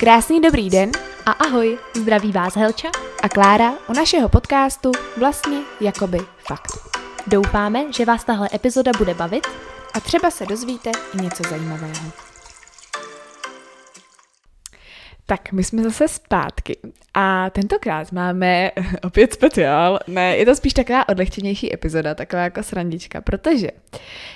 Krásný dobrý den A ahoj, zdraví vás Helča. a Klára u našeho podcastu Vlastně jakoby fakt. Doufáme, že vás tahle epizoda bude bavit. A třeba se dozvíte i něco zajímavého. Tak, my jsme zase zpátky a tentokrát máme opět speciál. Ne, je to spíš taková odlehčenější epizoda, taková jako srandička, protože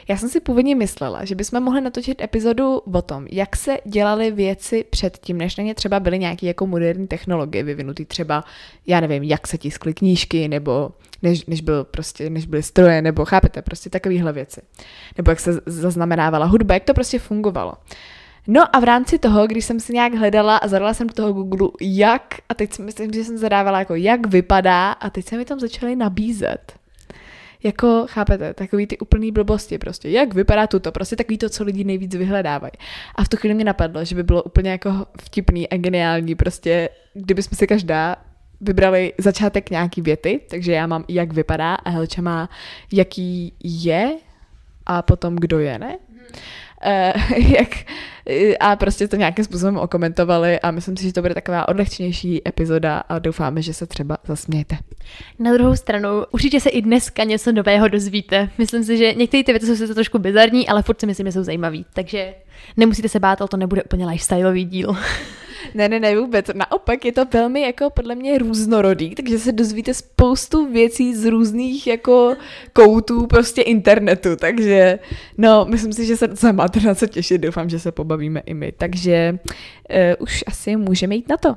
já jsem si původně myslela, že bychom mohli natočit epizodu o tom, jak se dělaly věci předtím, než na ně třeba byly nějaké jako moderní technologie vyvinutý, třeba, já nevím, jak se tiskly knížky, nebo než, než, byl prostě, než byly stroje, nebo chápete, prostě takovéhle věci. Nebo jak se zaznamenávala hudba, jak to prostě fungovalo. No a v rámci toho, když jsem si nějak hledala a zadala jsem do toho Google, jak, a teď si myslím, že jsem zadávala jako, jak vypadá, a teď se mi tam začaly nabízet. Jako, chápete, takový ty úplný blbosti prostě, jak vypadá tuto, prostě takový to, co lidi nejvíc vyhledávají. A v tu chvíli mě napadlo, že by bylo úplně jako vtipný a geniální, prostě, kdybychom si každá vybrali začátek nějaký věty, takže já mám jak vypadá a Helča má jaký je a potom kdo je, ne? Eh, jak, a prostě to nějakým způsobem okomentovali a myslím si, že to bude taková odlehčenější epizoda a doufáme, že se třeba zasmějete. Na druhou stranu, určitě se i dneska něco nového dozvíte. Myslím si, že některé ty věci jsou sice trošku bizarní, ale furt si myslím, že jsou zajímavý. Takže nemusíte se bát, ale to nebude úplně lifestyleový díl. Ne, ne, ne, vůbec. Naopak je to velmi jako podle mě různorodý, takže se dozvíte spoustu věcí z různých jako koutů prostě internetu, takže no, myslím si, že se docela máte na co těšit, doufám, že se pobavíme i my, takže uh, už asi můžeme jít na to.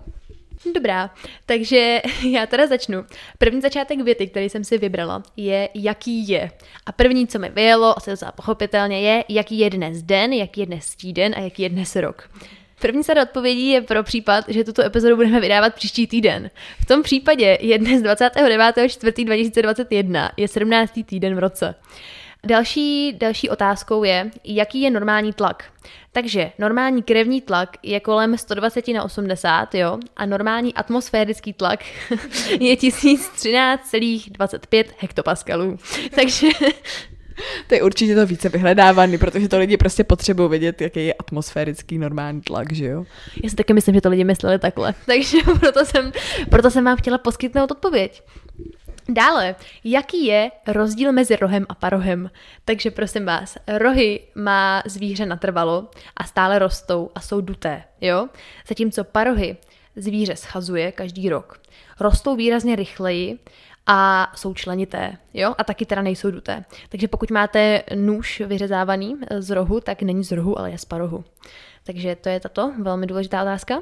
Dobrá, takže já teda začnu. První začátek věty, který jsem si vybrala, je jaký je. A první, co mi vyjelo, asi docela pochopitelně, je jaký je dnes den, jaký je dnes týden a jaký je dnes rok. První sada odpovědí je pro případ, že tuto epizodu budeme vydávat příští týden. V tom případě je dnes 29.4.2021, je 17. týden v roce. Další, další otázkou je, jaký je normální tlak. Takže normální krevní tlak je kolem 120 na 80, jo, a normální atmosférický tlak je 1013,25 hektopaskalů. Takže To je určitě to více vyhledávaný, protože to lidi prostě potřebují vědět, jaký je atmosférický normální tlak, že jo? Já si taky myslím, že to lidi mysleli takhle. Takže proto jsem, proto jsem vám chtěla poskytnout odpověď. Dále, jaký je rozdíl mezi rohem a parohem? Takže prosím vás, rohy má zvíře natrvalo a stále rostou a jsou duté, jo? Zatímco parohy zvíře schazuje každý rok. Rostou výrazně rychleji a jsou členité, jo, a taky teda nejsou duté. Takže pokud máte nůž vyřezávaný z rohu, tak není z rohu, ale je z parohu. Takže to je tato velmi důležitá otázka.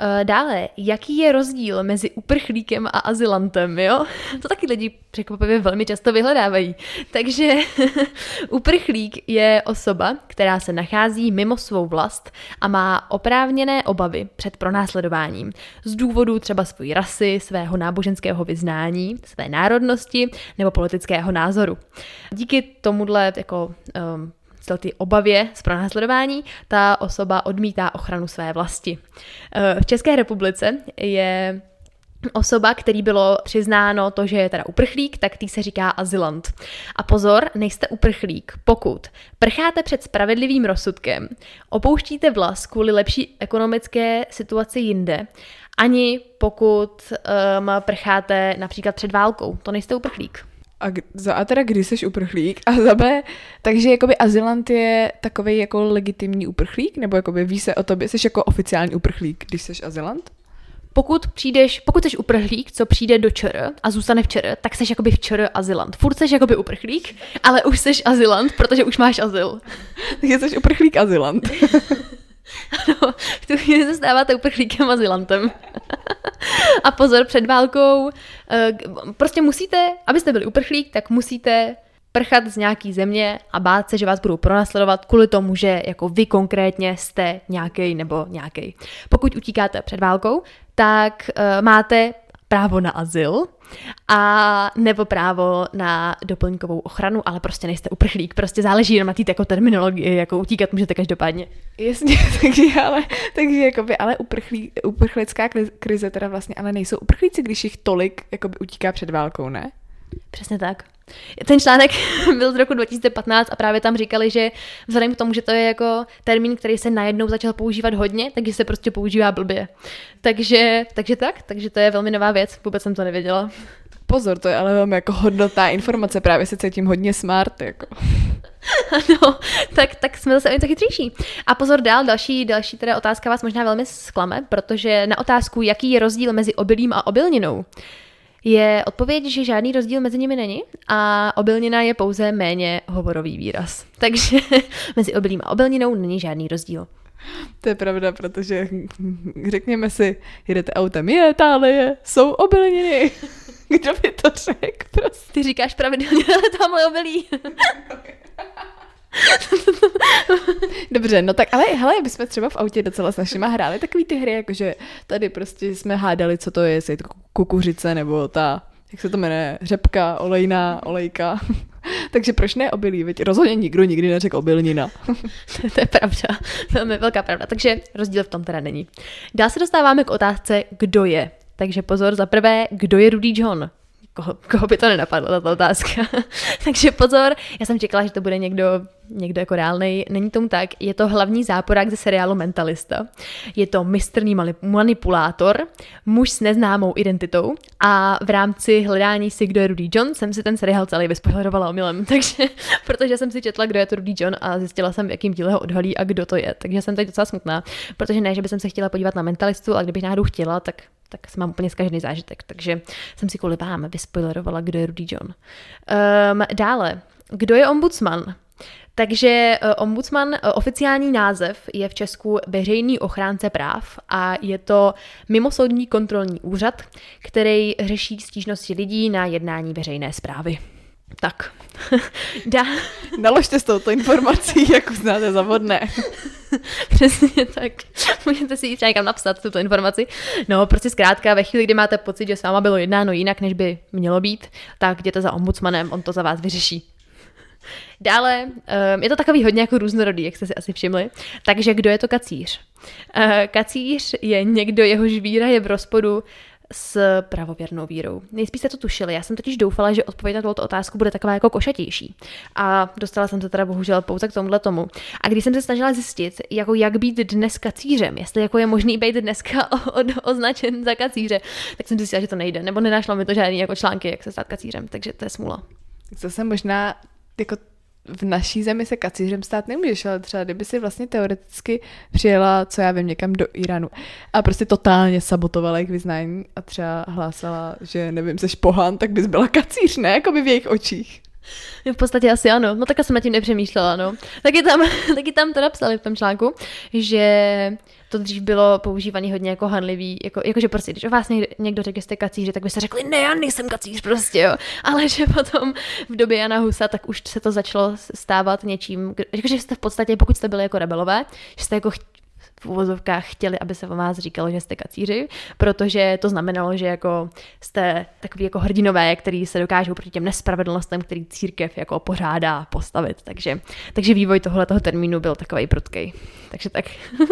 Eh, dále, jaký je rozdíl mezi uprchlíkem a azylantem, jo? To taky lidi překvapivě velmi často vyhledávají. Takže uprchlík je osoba, která se nachází mimo svou vlast a má oprávněné obavy před pronásledováním z důvodu třeba své rasy, svého náboženského vyznání, své národnosti nebo politického názoru. Díky tomuhle jako um, ty obavě z pronásledování, ta osoba odmítá ochranu své vlasti. V České republice je osoba, který bylo přiznáno to, že je teda uprchlík, tak tý se říká azylant. A pozor, nejste uprchlík, pokud prcháte před spravedlivým rozsudkem, opouštíte vlast kvůli lepší ekonomické situaci jinde, ani pokud um, prcháte například před válkou, to nejste uprchlík. A za A teda kdy jsi uprchlík a za B, takže jakoby azylant je takový jako legitimní uprchlík, nebo jakoby ví se o tobě, jsi jako oficiální uprchlík, když jsi azylant? Pokud přijdeš, pokud jsi uprchlík, co přijde do ČR a zůstane v ČR, tak jsi jakoby v ČR azylant. Furt jsi jakoby uprchlík, ale už jsi azylant, protože už máš azyl. Takže jsi uprchlík azylant. ano, v tu chvíli se stáváte uprchlíkem azylantem. A pozor, před válkou, eh, prostě musíte, abyste byli uprchlík, tak musíte prchat z nějaký země a bát se, že vás budou pronásledovat kvůli tomu, že jako vy konkrétně jste nějaký nebo nějaký. Pokud utíkáte před válkou, tak uh, máte právo na azyl a nebo právo na doplňkovou ochranu, ale prostě nejste uprchlík, prostě záleží jenom na té jako terminologii, jako utíkat můžete každopádně. Jasně, takže ale, takže jakoby, ale uprchlí, uprchlická krize teda vlastně, ale nejsou uprchlíci, když jich tolik jakoby utíká před válkou, ne? Přesně tak. Ten článek byl z roku 2015 a právě tam říkali, že vzhledem k tomu, že to je jako termín, který se najednou začal používat hodně, takže se prostě používá blbě. Takže, takže tak, takže to je velmi nová věc, vůbec jsem to nevěděla. Pozor, to je ale velmi jako hodnotná informace, právě se cítím hodně smart, jako. Ano, tak, tak jsme zase o něco chytřejší. A pozor dál, další, další teda otázka vás možná velmi zklame, protože na otázku, jaký je rozdíl mezi obilím a obilninou, je odpověď, že žádný rozdíl mezi nimi není a obilnina je pouze méně hovorový výraz. Takže mezi obilím a obilninou není žádný rozdíl. To je pravda, protože řekněme si, jedete autem, je Itálie, jsou obilniny. Kdo by to řekl prostě? Ty říkáš pravidelně, ale tamhle obilí. Dobře, no tak ale hele, my jsme třeba v autě docela s našima hráli takové ty hry, jakože tady prostě jsme hádali, co to je, jestli je to kukuřice nebo ta, jak se to jmenuje, řepka, olejná, olejka. Takže proč ne obilí? Veď rozhodně nikdo nikdy neřekl obilnina. to je pravda, velmi velká pravda. Takže rozdíl v tom teda není. Dál se dostáváme k otázce, kdo je. Takže pozor, za prvé, kdo je Rudy John? koho, koho by to nenapadlo, tato otázka. Takže pozor, já jsem čekala, že to bude někdo, někdo jako reálný. Není tomu tak, je to hlavní záporák ze seriálu Mentalista. Je to mistrný manipulátor, muž s neznámou identitou a v rámci hledání si, kdo je Rudy John, jsem si ten seriál celý vyspoilerovala omylem. Takže, protože jsem si četla, kdo je to Rudy John a zjistila jsem, jakým díle ho odhalí a kdo to je. Takže jsem teď docela smutná, protože ne, že bych se chtěla podívat na Mentalistu, ale kdybych náhodou chtěla, tak tak mám úplně každý zážitek. Takže jsem si kvůli vám vyspoilerovala, kdo je Rudy John. Um, dále, kdo je ombudsman? Takže uh, ombudsman, uh, oficiální název je v Česku veřejný ochránce práv a je to mimosoudní kontrolní úřad, který řeší stížnosti lidí na jednání veřejné zprávy. Tak. Dá. Naložte s touto informací, jak uznáte za vodné. Přesně tak. Můžete si ji třeba někam napsat, tuto informaci. No, prostě zkrátka, ve chvíli, kdy máte pocit, že s váma bylo jednáno jinak, než by mělo být, tak jděte za ombudsmanem, on to za vás vyřeší. Dále, um, je to takový hodně jako různorodý, jak jste si asi všimli. Takže kdo je to kacíř? Uh, kacíř je někdo, jehož víra je v rozporu s pravověrnou vírou. Nejspíš jste to tušili, já jsem totiž doufala, že odpověď na tuto otázku bude taková jako košatější. A dostala jsem se teda bohužel pouze k tomuhle tomu. A když jsem se snažila zjistit, jako jak být dnes kacířem, jestli jako je možný být dneska o, o, označen za kacíře, tak jsem zjistila, že to nejde. Nebo nenašla mi to žádný jako články, jak se stát kacířem, takže to je smůla. Jsem možná jako v naší zemi se kacířem stát nemůžeš, ale třeba kdyby si vlastně teoreticky přijela, co já vím, někam do Iránu a prostě totálně sabotovala jejich vyznání a třeba hlásala, že nevím, seš pohán, tak bys byla kacíř, ne? Jako by v jejich očích. V podstatě asi ano. No tak jsem nad tím nepřemýšlela, no. Taky tam, taky tam to napsali v tom článku, že to dřív bylo používané hodně jako hanlivý, jako, jakože prostě, když o vás někdo, někdo řekl, že jste kacíři, tak byste řekli, ne, já nejsem kacíř prostě, jo. Ale že potom v době Jana Husa, tak už se to začalo stávat něčím, jakože jste v podstatě, pokud jste byli jako rebelové, že jste jako v uvozovkách chtěli, aby se o vás říkalo, že jste kacíři, protože to znamenalo, že jako jste takový jako hrdinové, který se dokážou proti těm nespravedlnostem, který církev jako pořádá postavit. Takže, takže vývoj tohle toho termínu byl takový prudkej. Takže tak.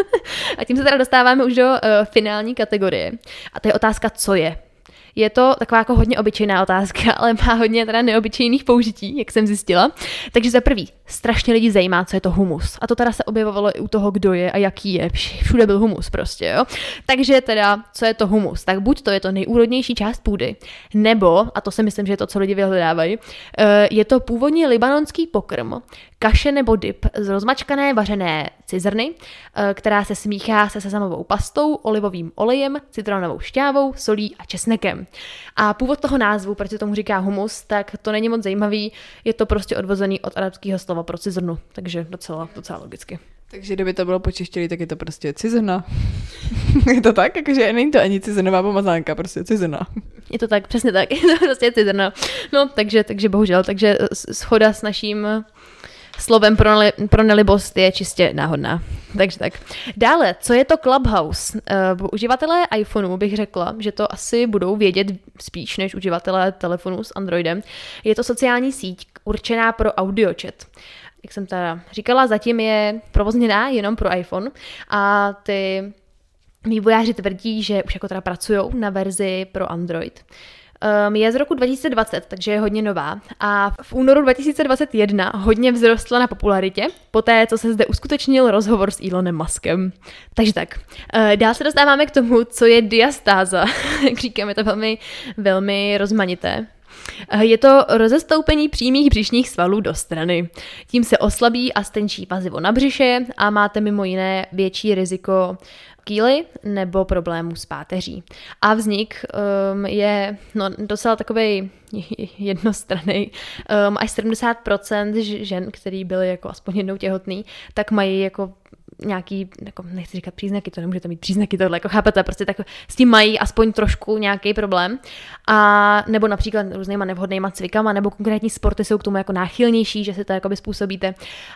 a tím se teda dostáváme už do uh, finální kategorie. A to je otázka, co je. Je to taková jako hodně obyčejná otázka, ale má hodně teda neobyčejných použití, jak jsem zjistila. Takže za prvý, strašně lidi zajímá, co je to humus. A to teda se objevovalo i u toho, kdo je a jaký je. Všude byl humus prostě, jo. Takže teda, co je to humus? Tak buď to je to nejúrodnější část půdy, nebo, a to si myslím, že je to, co lidi vyhledávají, eh, je to původně libanonský pokrm, kaše nebo dip z rozmačkané vařené cizrny, eh, která se smíchá se sezamovou pastou, olivovým olejem, citronovou šťávou, solí a česnekem. A původ toho názvu, proč se tomu říká humus, tak to není moc zajímavý, je to prostě odvozený od arabského slova pro cizrnu, takže docela, docela logicky. Takže kdyby to bylo počeštělý, tak je to prostě cizrna. je to tak? Jakože není to ani cizrnová pomazánka, prostě cizrna. Je to tak, přesně tak, je to prostě cizrna. No, takže, takže bohužel, takže schoda s naším slovem pro, neli, pro nelibost je čistě náhodná. Takže tak. Dále, co je to Clubhouse? Uh, uživatelé iPhoneu bych řekla, že to asi budou vědět spíš než uživatelé telefonů s Androidem. Je to sociální síť určená pro audio chat jak jsem teda říkala, zatím je provozněná jenom pro iPhone a ty vývojáři tvrdí, že už jako teda pracují na verzi pro Android. Um, je z roku 2020, takže je hodně nová. A v únoru 2021 hodně vzrostla na popularitě, poté co se zde uskutečnil rozhovor s Elonem Muskem. Takže tak, uh, dál se dostáváme k tomu, co je diastáza. Jak říkám, je to velmi, velmi rozmanité. Eh, je to rozestoupení přímých břišních svalů do strany. Tím se oslabí a stenčí pazivo na břiše a máte mimo jiné větší riziko kýly nebo problémů s páteří. A vznik um, je no, docela takový jednostranný. Um, až 70% žen, který byly jako aspoň jednou těhotný, tak mají jako nějaký, jako nechci říkat příznaky, to nemůžete mít příznaky tohle, jako chápete, prostě tak s tím mají aspoň trošku nějaký problém. A nebo například různýma nevhodnýma cvikama, nebo konkrétní sporty jsou k tomu jako náchylnější, že si to jakoby způsobíte.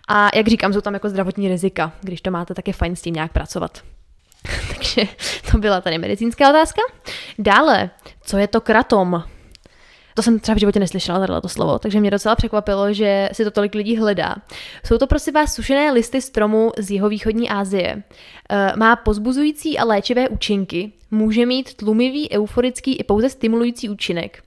A jak říkám, jsou tam jako zdravotní rizika. Když to máte, tak je fajn s tím nějak pracovat. Takže to byla tady medicínská otázka. Dále, co je to kratom? To jsem třeba v životě neslyšela, tohle to slovo, takže mě docela překvapilo, že si to tolik lidí hledá. Jsou to prosím vás sušené listy stromů z jihovýchodní Asie. E, má pozbuzující a léčivé účinky, může mít tlumivý, euforický i pouze stimulující účinek.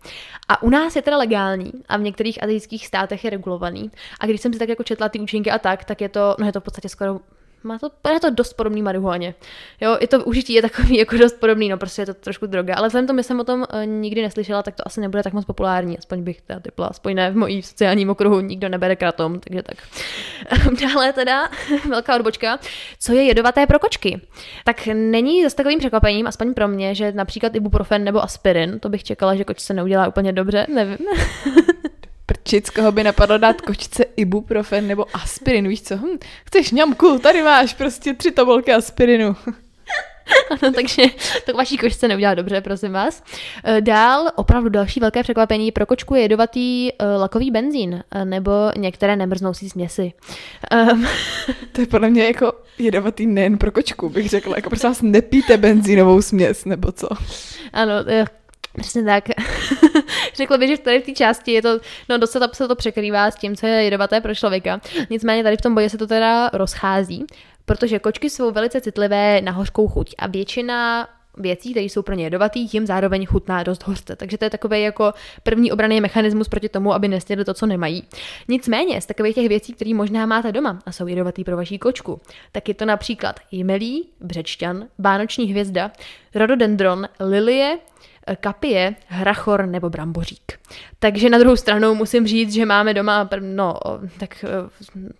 A u nás je teda legální a v některých azijských státech je regulovaný. A když jsem si tak jako četla ty účinky a tak, tak je to, no je to v podstatě skoro má to, je to dost podobný marihuaně. Jo, i to užití je takový jako dost podobný, no prostě je to trošku droga, ale vzhledem tomu, že jsem o tom uh, nikdy neslyšela, tak to asi nebude tak moc populární, aspoň bych teda typla, aspoň ne v mojí sociálním okruhu, nikdo nebere kratom, takže tak. Dále teda velká odbočka, co je jedovaté pro kočky? Tak není zase takovým překvapením, aspoň pro mě, že například ibuprofen nebo aspirin, to bych čekala, že kočce neudělá úplně dobře, nevím. z koho by napadlo dát kočce ibuprofen nebo aspirin, víš co? Hm, chceš ňamku, tady máš prostě tři tobolky aspirinu. Ano, takže to vaší kočce neudělá dobře, prosím vás. Eh, dál opravdu další velké překvapení. Pro kočku je jedovatý uh, lakový benzín uh, nebo některé nemrznoucí směsi. Um. To je podle mě jako jedovatý nejen pro kočku, bych řekla. Jako prosím vás, nepíte benzínovou směs, nebo co? Ano, Přesně tak. Řekla bych, že tady v té části je to, no docela se to překrývá s tím, co je jedovaté pro člověka. Nicméně tady v tom bodě se to teda rozchází, protože kočky jsou velice citlivé na hořkou chuť a většina věcí, které jsou pro ně jedovatý, jim zároveň chutná dost hořce. Takže to je takový jako první obraný mechanismus proti tomu, aby nesnědli to, co nemají. Nicméně z takových těch věcí, které možná máte doma a jsou jedovatý pro vaší kočku, tak je to například jmelí, břečťan, vánoční hvězda, rododendron, lilie, kapie, hrachor nebo brambořík. Takže na druhou stranu musím říct, že máme doma no, tak eh,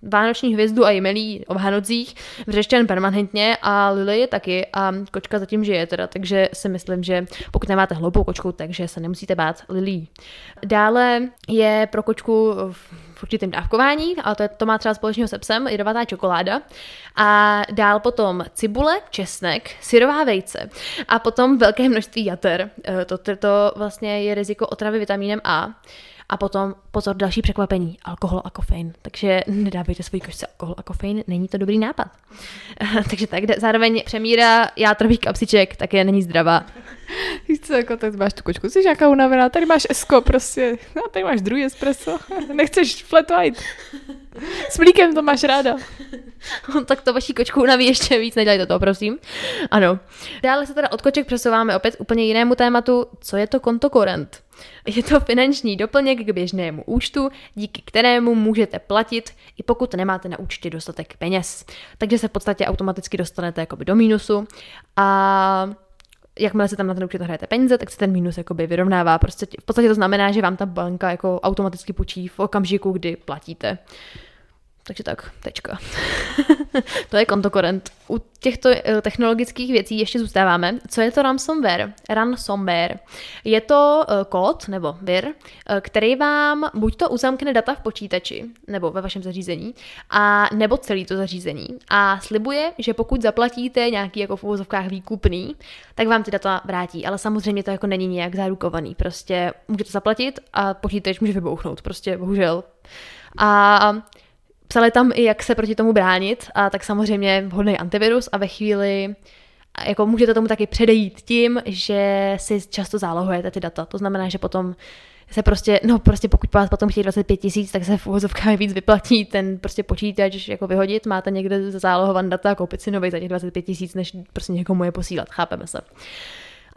vánoční hvězdu a jmelí o Vánocích, vřešťan permanentně a Lily je taky a kočka zatím žije teda, takže si myslím, že pokud nemáte hloupou kočku, takže se nemusíte bát Lily. Dále je pro kočku v určitém dávkování, ale to, je, to má třeba společného se psem, jedovatá čokoláda. A dál potom cibule, česnek, syrová vejce a potom velké množství jater. Eh, to, to, to vlastně je riziko otravy vitamínem A. A potom, pozor, další překvapení, alkohol a kofein. Takže nedávejte svoji košce alkohol a kofein, není to dobrý nápad. Takže tak, zároveň přemíra játrových kapsiček také není zdravá. Víš co, jako tak máš tu kočku, jsi nějaká unavená, tady máš esko prostě, no, tady máš druhý espresso, nechceš flat white. S mlíkem to máš ráda. tak to vaší kočku unaví ještě víc, nedělejte to, prosím. Ano. Dále se teda od koček přesouváme opět úplně jinému tématu, co je to kontokorent. Je to finanční doplněk k běžnému účtu, díky kterému můžete platit, i pokud nemáte na účtě dostatek peněz. Takže se v podstatě automaticky dostanete jakoby do mínusu a jakmile se tam na ten účet hrajete peníze, tak se ten mínus jakoby vyrovnává. Prostě v podstatě to znamená, že vám ta banka jako automaticky počí v okamžiku, kdy platíte. Takže tak, tečka. to je kontokorent. U těchto eh, technologických věcí ještě zůstáváme. Co je to ransomware? Ransomware. Je to uh, kód nebo vir, uh, který vám buď to uzamkne data v počítači nebo ve vašem zařízení, a nebo celý to zařízení. A slibuje, že pokud zaplatíte nějaký jako v uvozovkách výkupný, tak vám ty data vrátí. Ale samozřejmě to jako není nějak zárukovaný. Prostě můžete zaplatit a počítač může vybouchnout. Prostě bohužel. A Psali tam i, jak se proti tomu bránit, a tak samozřejmě vhodný antivirus a ve chvíli jako můžete tomu taky předejít tím, že si často zálohujete ty data. To znamená, že potom se prostě, no prostě pokud vás potom chtějí 25 tisíc, tak se v uvozovkách víc vyplatí ten prostě počítač jako vyhodit, máte někde zálohované data a koupit si nový za těch 25 tisíc, než prostě někomu je posílat, chápeme se.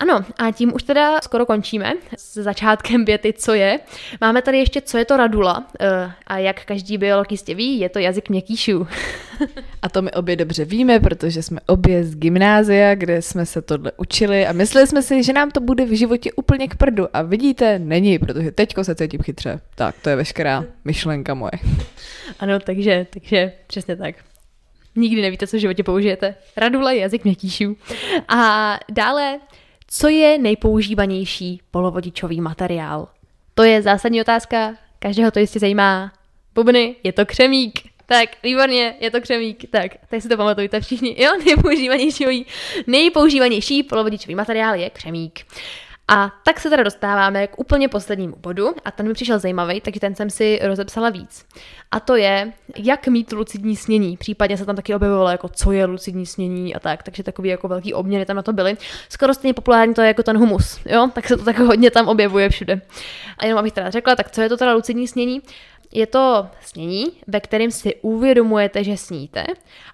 Ano, a tím už teda skoro končíme s začátkem věty, co je. Máme tady ještě, co je to radula. Uh, a jak každý biolog jistě ví, je to jazyk měkkýšů. a to my obě dobře víme, protože jsme obě z gymnázia, kde jsme se tohle učili a mysleli jsme si, že nám to bude v životě úplně k prdu. A vidíte, není, protože teďko se cítím chytře. Tak, to je veškerá myšlenka moje. Ano, takže, takže přesně tak. Nikdy nevíte, co v životě použijete. Radula je jazyk měkkýšů. A dále co je nejpoužívanější polovodičový materiál? To je zásadní otázka, každého to jistě zajímá. Bubny, je to křemík. Tak, výborně, je to křemík. Tak, tady si to pamatujte všichni. Jo, nejpoužívanější, nejpoužívanější polovodičový materiál je křemík. A tak se teda dostáváme k úplně poslednímu bodu a ten mi přišel zajímavý, takže ten jsem si rozepsala víc. A to je, jak mít lucidní snění. Případně se tam taky objevovalo, jako co je lucidní snění a tak, takže takový jako velký obměny tam na to byly. Skoro stejně populární to je jako ten humus, jo, tak se to tak hodně tam objevuje všude. A jenom abych teda řekla, tak co je to teda lucidní snění? Je to snění, ve kterém si uvědomujete, že sníte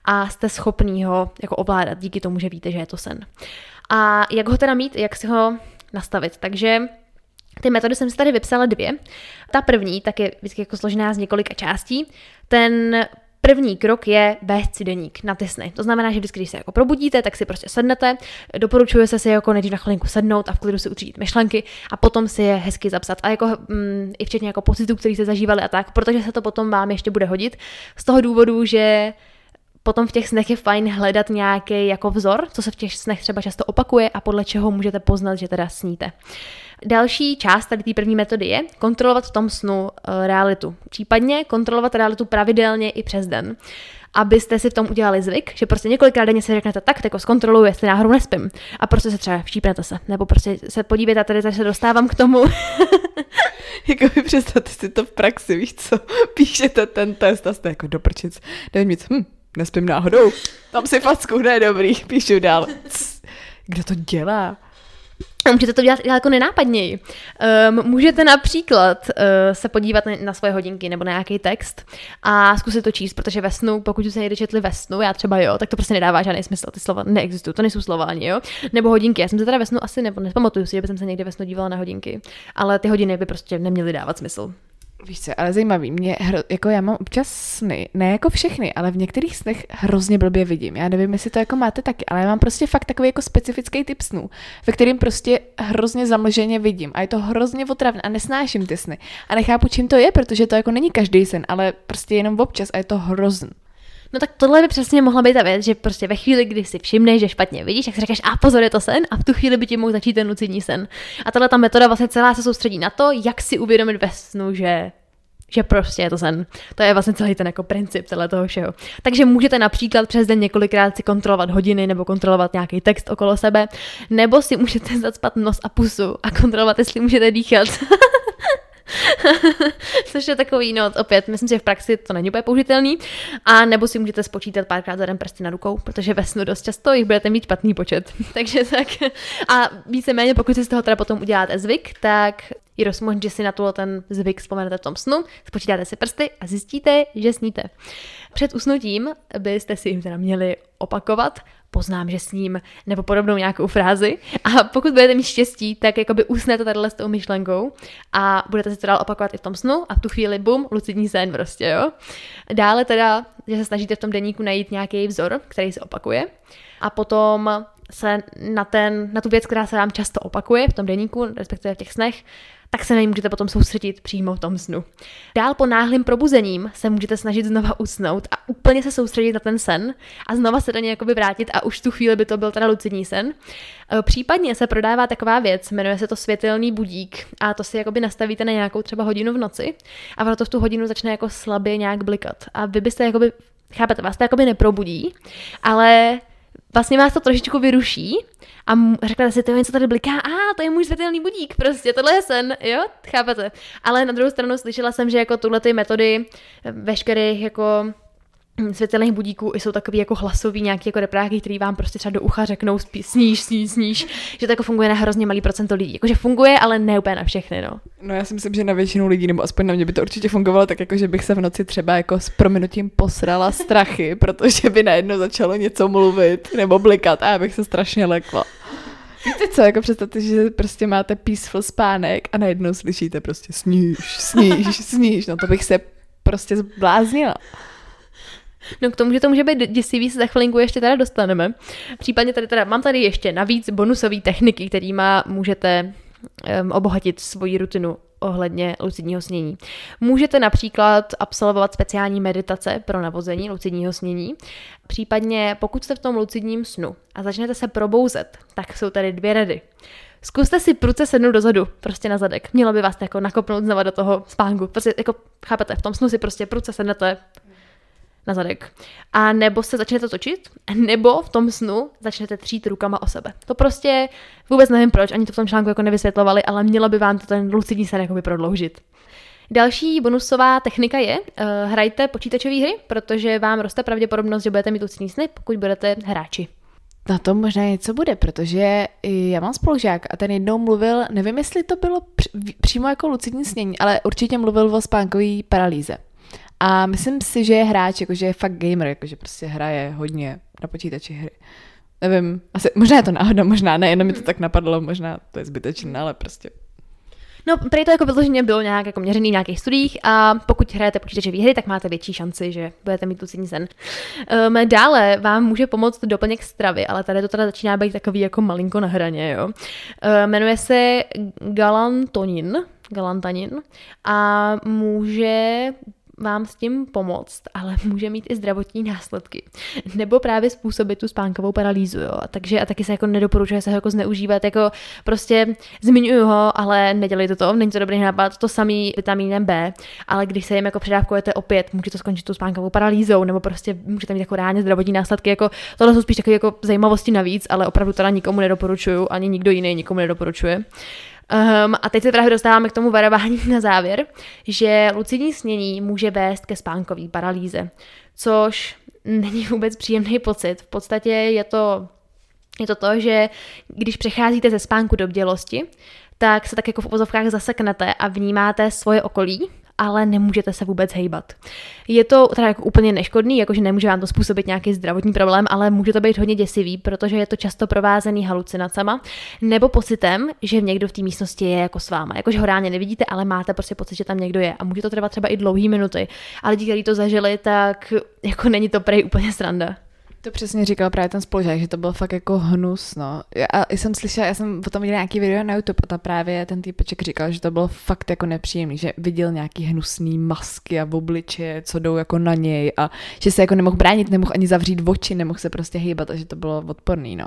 a jste schopný ho jako ovládat díky tomu, že víte, že je to sen. A jak ho teda mít, jak si ho nastavit. Takže ty metody jsem si tady vypsala dvě. Ta první, tak je vždycky jako složená z několika částí. Ten První krok je vést si deník na ty sny. To znamená, že vždycky, když se jako probudíte, tak si prostě sednete. Doporučuje se si jako nejdřív na chvilinku sednout a v klidu si utřídit myšlenky a potom si je hezky zapsat. A jako mm, i včetně jako pocitů, který jste zažívali a tak, protože se to potom vám ještě bude hodit. Z toho důvodu, že Potom v těch snech je fajn hledat nějaký jako vzor, co se v těch snech třeba často opakuje a podle čeho můžete poznat, že teda sníte. Další část tady té první metody je kontrolovat v tom snu uh, realitu. Případně kontrolovat realitu pravidelně i přes den abyste si v tom udělali zvyk, že prostě několikrát denně si řeknete tak, jako zkontroluji, jestli náhodou nespím. A prostě se třeba všípnete se. Nebo prostě se podívejte, tady, tady se dostávám k tomu. jako vy představte si to v praxi, víš co? Píšete ten test a jste jako doprčic. Nevím nic, hm, nespím náhodou. Tam si facku, ne, dobrý, píšu dál. Kdo to dělá? Můžete to dělat jako nenápadněji. Um, můžete například uh, se podívat na, na svoje hodinky nebo na nějaký text a zkusit to číst, protože ve snu, pokud se někdy četli ve snu, já třeba jo, tak to prostě nedává žádný smysl, ty slova neexistují, to nejsou slova ani, jo. Nebo hodinky, já jsem se teda ve snu asi nebo nepamatuju si, že bych se někdy ve snu dívala na hodinky, ale ty hodiny by prostě neměly dávat smysl. Víš co, ale zajímavý, mě hro, jako já mám občas sny, ne jako všechny, ale v některých snech hrozně blbě vidím. Já nevím, jestli to jako máte taky, ale já mám prostě fakt takový jako specifický typ snů, ve kterým prostě hrozně zamlženě vidím a je to hrozně otravné a nesnáším ty sny. A nechápu, čím to je, protože to jako není každý sen, ale prostě jenom občas a je to hrozný. No tak tohle by přesně mohla být ta věc, že prostě ve chvíli, kdy si všimneš, že špatně vidíš, tak si řekneš, a pozor, je to sen, a v tu chvíli by ti mohl začít ten lucidní sen. A tahle ta metoda vlastně celá se soustředí na to, jak si uvědomit ve snu, že že prostě je to sen. To je vlastně celý ten jako princip celé toho všeho. Takže můžete například přes den několikrát si kontrolovat hodiny nebo kontrolovat nějaký text okolo sebe, nebo si můžete zacpat nos a pusu a kontrolovat, jestli můžete dýchat. Což je takový, no opět, myslím si, že v praxi to není úplně použitelný. A nebo si můžete spočítat párkrát za den prsty na rukou, protože ve snu dost často jich budete mít špatný počet. Takže tak. A víceméně, pokud si z toho teda potom uděláte zvyk, tak je dost že si na to ten zvyk vzpomenete v tom snu, spočítáte si prsty a zjistíte, že sníte. Před usnutím byste si jim teda měli opakovat, poznám, že s ním, nebo podobnou nějakou frázi. A pokud budete mít štěstí, tak jakoby usnete tady s tou myšlenkou a budete si to dál opakovat i v tom snu a v tu chvíli bum, lucidní sen prostě, jo. Dále teda, že se snažíte v tom deníku najít nějaký vzor, který se opakuje a potom se na, ten, na tu věc, která se vám často opakuje v tom deníku, respektive v těch snech, tak se na ní můžete potom soustředit přímo v tom snu. Dál po náhlým probuzením se můžete snažit znova usnout a úplně se soustředit na ten sen a znova se do něj jakoby vrátit a už tu chvíli by to byl teda lucidní sen. E, případně se prodává taková věc, jmenuje se to světelný budík a to si jakoby nastavíte na nějakou třeba hodinu v noci a ono to v tu hodinu začne jako slabě nějak blikat a vy byste jakoby, chápete, vás to jakoby neprobudí, ale vlastně vás to trošičku vyruší a řeknete si, to je něco tady bliká, a to je můj světelný budík, prostě tohle je sen, jo, chápete. Ale na druhou stranu slyšela jsem, že jako tuhle ty metody veškerých jako světelných budíků jsou takový jako hlasový nějaký jako repráky, který vám prostě třeba do ucha řeknou spí, sníš, sníš, sníš, že to jako funguje na hrozně malý procento lidí. Jakože funguje, ale ne úplně na všechny, no. No já si myslím, že na většinu lidí, nebo aspoň na mě by to určitě fungovalo tak, jako že bych se v noci třeba jako s prominutím posrala strachy, protože by najednou začalo něco mluvit nebo blikat a já bych se strašně lekla. Víte co, jako představte, že prostě máte peaceful spánek a najednou slyšíte prostě sníž, sníž, sníž, no to bych se prostě zbláznila. No k tomu, že to může být děsivý, se za chvilinku ještě teda dostaneme. Případně tady teda, mám tady ještě navíc bonusové techniky, kterými můžete um, obohatit svoji rutinu ohledně lucidního snění. Můžete například absolvovat speciální meditace pro navození lucidního snění. Případně pokud jste v tom lucidním snu a začnete se probouzet, tak jsou tady dvě rady. Zkuste si pruce sednout dozadu, prostě na zadek. Mělo by vás jako nakopnout znova do toho spánku. Prostě jako, chápete, v tom snu si prostě pruce sednete na zadek. A nebo se začnete točit, nebo v tom snu začnete třít rukama o sebe. To prostě vůbec nevím proč, ani to v tom článku jako nevysvětlovali, ale mělo by vám to ten lucidní sen jakoby prodloužit. Další bonusová technika je, uh, hrajte počítačové hry, protože vám roste pravděpodobnost, že budete mít lucidní sny, pokud budete hráči. Na tom možná něco bude, protože já mám spolužák a ten jednou mluvil, nevím, jestli to bylo přímo jako lucidní snění, ale určitě mluvil o spánkové paralýze. A myslím si, že je hráč, jakože je fakt gamer, jakože prostě hraje hodně na počítači hry. Nevím, asi, možná je to náhoda, možná ne, jenom mi to tak napadlo, možná to je zbytečné, ale prostě No, prý to jako vyloženě bylo nějak jako měřený v nějakých studiích a pokud hrajete počítačové hry, tak máte větší šanci, že budete mít lucidní sen. Um, dále vám může pomoct doplněk stravy, ale tady to teda začíná být takový jako malinko na hraně, jo. Um, jmenuje se galantonin, galantanin a může vám s tím pomoct, ale může mít i zdravotní následky. Nebo právě způsobit tu spánkovou paralýzu, jo. Takže a taky se jako nedoporučuje se ho jako zneužívat, jako prostě zmiňuju ho, ale nedělejte to, není to dobrý nápad, to samý vitamínem B, ale když se jim jako předávkujete opět, může to skončit tu spánkovou paralýzou, nebo prostě můžete mít jako reálně zdravotní následky, jako tohle jsou spíš takové jako zajímavosti navíc, ale opravdu teda nikomu nedoporučuju, ani nikdo jiný nikomu nedoporučuje. Um, a teď se právě dostáváme k tomu varování na závěr, že lucidní snění může vést ke spánkové paralýze, což není vůbec příjemný pocit. V podstatě je to, je to to, že když přecházíte ze spánku do bdělosti, tak se tak jako v uvozovkách zaseknete a vnímáte svoje okolí ale nemůžete se vůbec hejbat. Je to teda jako úplně neškodný, jakože nemůže vám to způsobit nějaký zdravotní problém, ale může to být hodně děsivý, protože je to často provázený halucinacema nebo pocitem, že někdo v té místnosti je jako s váma. Jakože ho reálně nevidíte, ale máte prostě pocit, že tam někdo je. A může to trvat třeba i dlouhé minuty. A lidi, kteří to zažili, tak jako není to prej úplně sranda. To přesně říkal právě ten spolužák, že to byl fakt jako hnus, no. Já, a jsem slyšela, já jsem potom viděla nějaký video na YouTube a ta právě ten týpeček říkal, že to bylo fakt jako nepříjemný, že viděl nějaký hnusný masky a obliče, co jdou jako na něj a že se jako nemohl bránit, nemohl ani zavřít oči, nemohl se prostě hýbat a že to bylo odporný, no